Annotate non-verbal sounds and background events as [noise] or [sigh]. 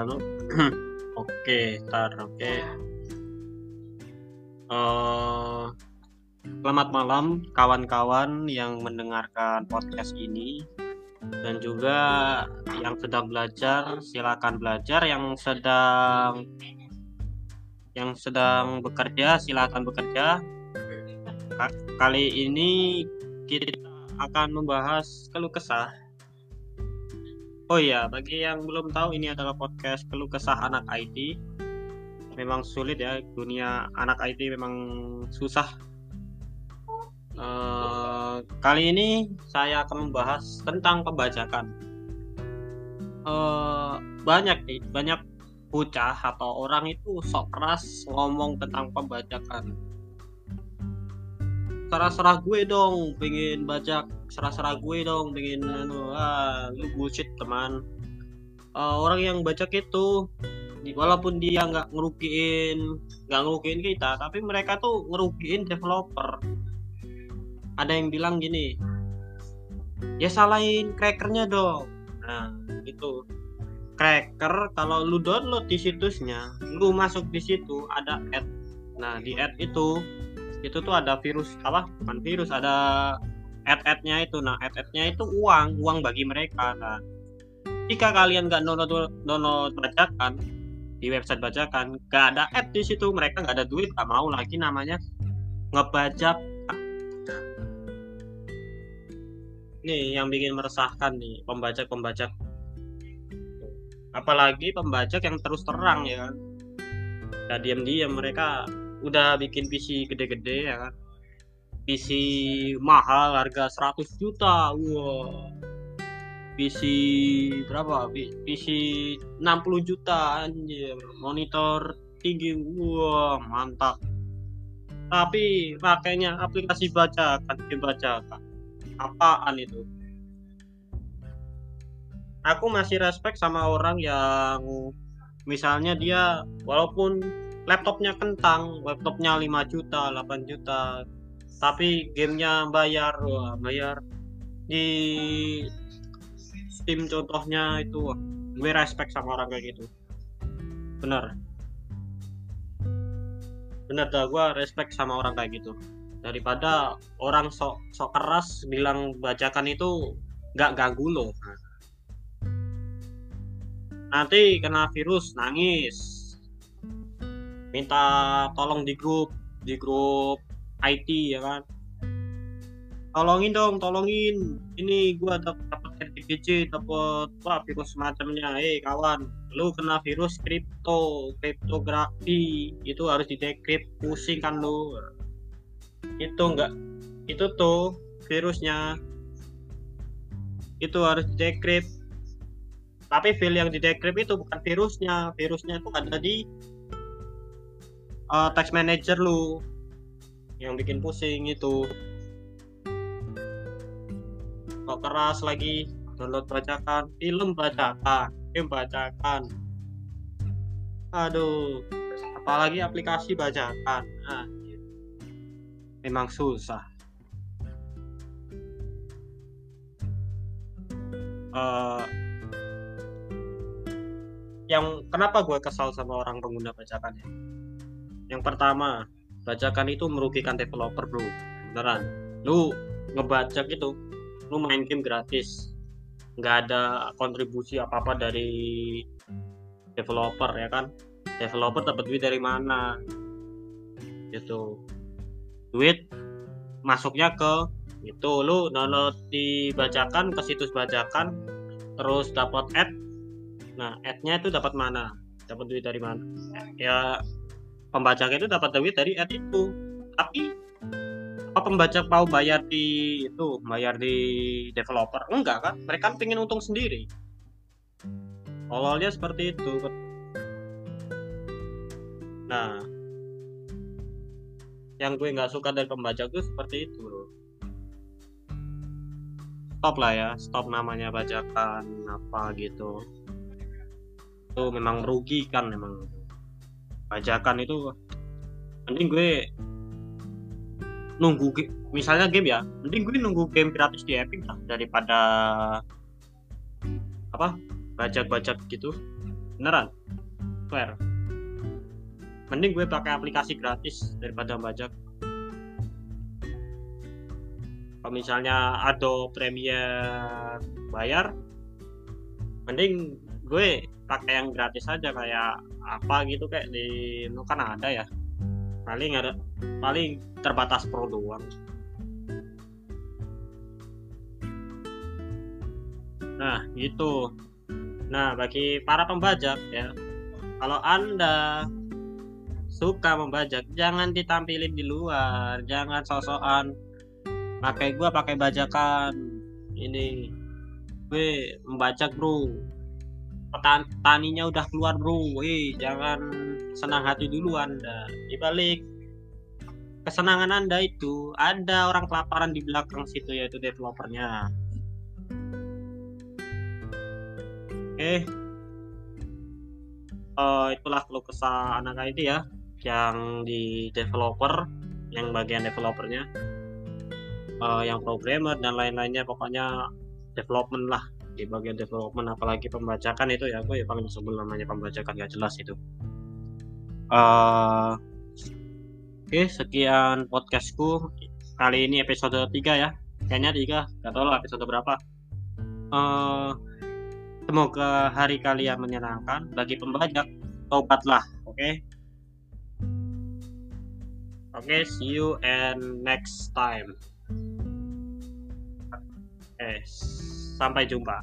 halo? [clears throat] Oke tar oke. Eh, selamat malam kawan-kawan yang mendengarkan podcast ini. Dan juga yang sedang belajar silakan belajar. Yang sedang yang sedang bekerja silakan bekerja. Ka- kali ini kita akan membahas keluh kesah Oh iya, bagi yang belum tahu ini adalah podcast keluh kesah anak IT. Memang sulit ya dunia anak IT memang susah. Eh, kali ini saya akan membahas tentang pembajakan. Eh, banyak nih, banyak bocah atau orang itu sok keras ngomong tentang pembajakan. Serah-serah gue dong, pengen bajak serah-serah gue dong pengen anu ah lu bullshit teman. Eh, orang yang bajak itu walaupun dia nggak ngerugiin nggak ngerugiin kita tapi mereka tuh ngerugiin developer. Ada yang bilang gini ya salahin crackernya dong. Nah itu. Cracker kalau lu download di situsnya lu masuk di situ ada ad. Nah di ad itu itu tuh ada virus apa? Bukan virus ada ad-adnya itu. Nah ad-adnya itu uang uang bagi mereka. Nah jika kalian nggak download download bajakan di website bajakan nggak ada ad di situ mereka nggak ada duit nggak mau lagi namanya ngebajak nih yang bikin meresahkan nih pembajak pembajak apalagi pembajak yang terus terang ya kan? Nggak diam-diam mereka udah bikin PC gede-gede ya kan. PC mahal harga 100 juta wah PC berapa? PC 60 juta anjir. Monitor tinggi wah mantap. Tapi pakainya aplikasi bacakan game bacakan apaan itu? Aku masih respect sama orang yang misalnya dia walaupun laptopnya kentang laptopnya 5 juta 8 juta. Tapi gamenya bayar wah bayar. Di Steam contohnya itu wah, gue respect sama orang kayak gitu. Bener bener dah gue respect sama orang kayak gitu. Daripada orang sok sok keras bilang bajakan itu nggak ganggu lo. Nanti kena virus nangis minta tolong di grup di grup IT ya kan? Tolongin dong tolongin. Ini dap- dapat RTGC dapat wah virus semacamnya. Eh kawan lu kena virus kripto kriptografi. Itu harus di decrypt pusing kan lu? Itu enggak itu tuh virusnya. Itu harus di decrypt tapi file yang di decrypt itu bukan virusnya. Virusnya itu ada di uh, text manager lu yang bikin pusing itu. Kok keras lagi? Download bacakan. Film bacakan. Game bacakan. Aduh. Apalagi aplikasi bacakan. Ah, memang susah. Eh, yang kenapa gue kesal sama orang pengguna bacakan ya yang pertama bacakan itu merugikan developer bro. Beneran. Lu ngebajak itu lu main game gratis. Nggak ada kontribusi apa apa dari developer ya kan? Developer dapat duit dari mana? Gitu. Duit masuknya ke itu. Lu download dibacakan ke situs bacakan terus dapat ad. Nah adnya itu dapat mana? Dapat duit dari mana? Ya pembajak itu dapat duit dari ad itu. Tapi apa pembajak mau bayar di itu bayar di developer? Enggak kan? Mereka pengen untung sendiri. Awalnya seperti itu nah yang gue nggak suka dari pembajak itu seperti itu. Loh stop lah ya stop namanya bajakan apa gitu. Itu memang merugikan memang bajakan itu mending gue nunggu misalnya game ya mending gue nunggu game gratis di Epic lah daripada apa bajak-bajak gitu. Beneran fair. Mending gue pakai aplikasi gratis daripada bajak kalau misalnya Adobe Premiere bayar mending gue pakai yang gratis aja kayak apa gitu kayak di lu kan ada ya. Paling ada paling terbatas pro doang. Nah gitu. Nah bagi para pembajak ya kalau anda suka membajak jangan ditampilin di luar. Jangan sosokan pakai gua pakai bajakan. Ini gue membajak bro petaninya udah keluar bro. Eh jangan senang hati dulu anda. Dibalik kesenangan anda itu ada orang kelaparan di belakang situ yaitu developernya. Oke. Uh, itulah keluh kesah anak IT ya yang di developer, yang bagian developernya, uh, yang programmer dan lain-lainnya pokoknya development lah di bagian development apalagi pembajakan itu ya gue ya paling sebelum namanya pembajakan gak jelas itu. Uh, Oke, okay, sekian podcastku kali ini episode 3 ya. Kayaknya 3, gak tau lah episode berapa. Uh, Semoga hari kalian menyenangkan. Bagi pembajak, tobatlah, oke? Okay? Oke, okay, see you and next time. Oke, okay, sampai jumpa.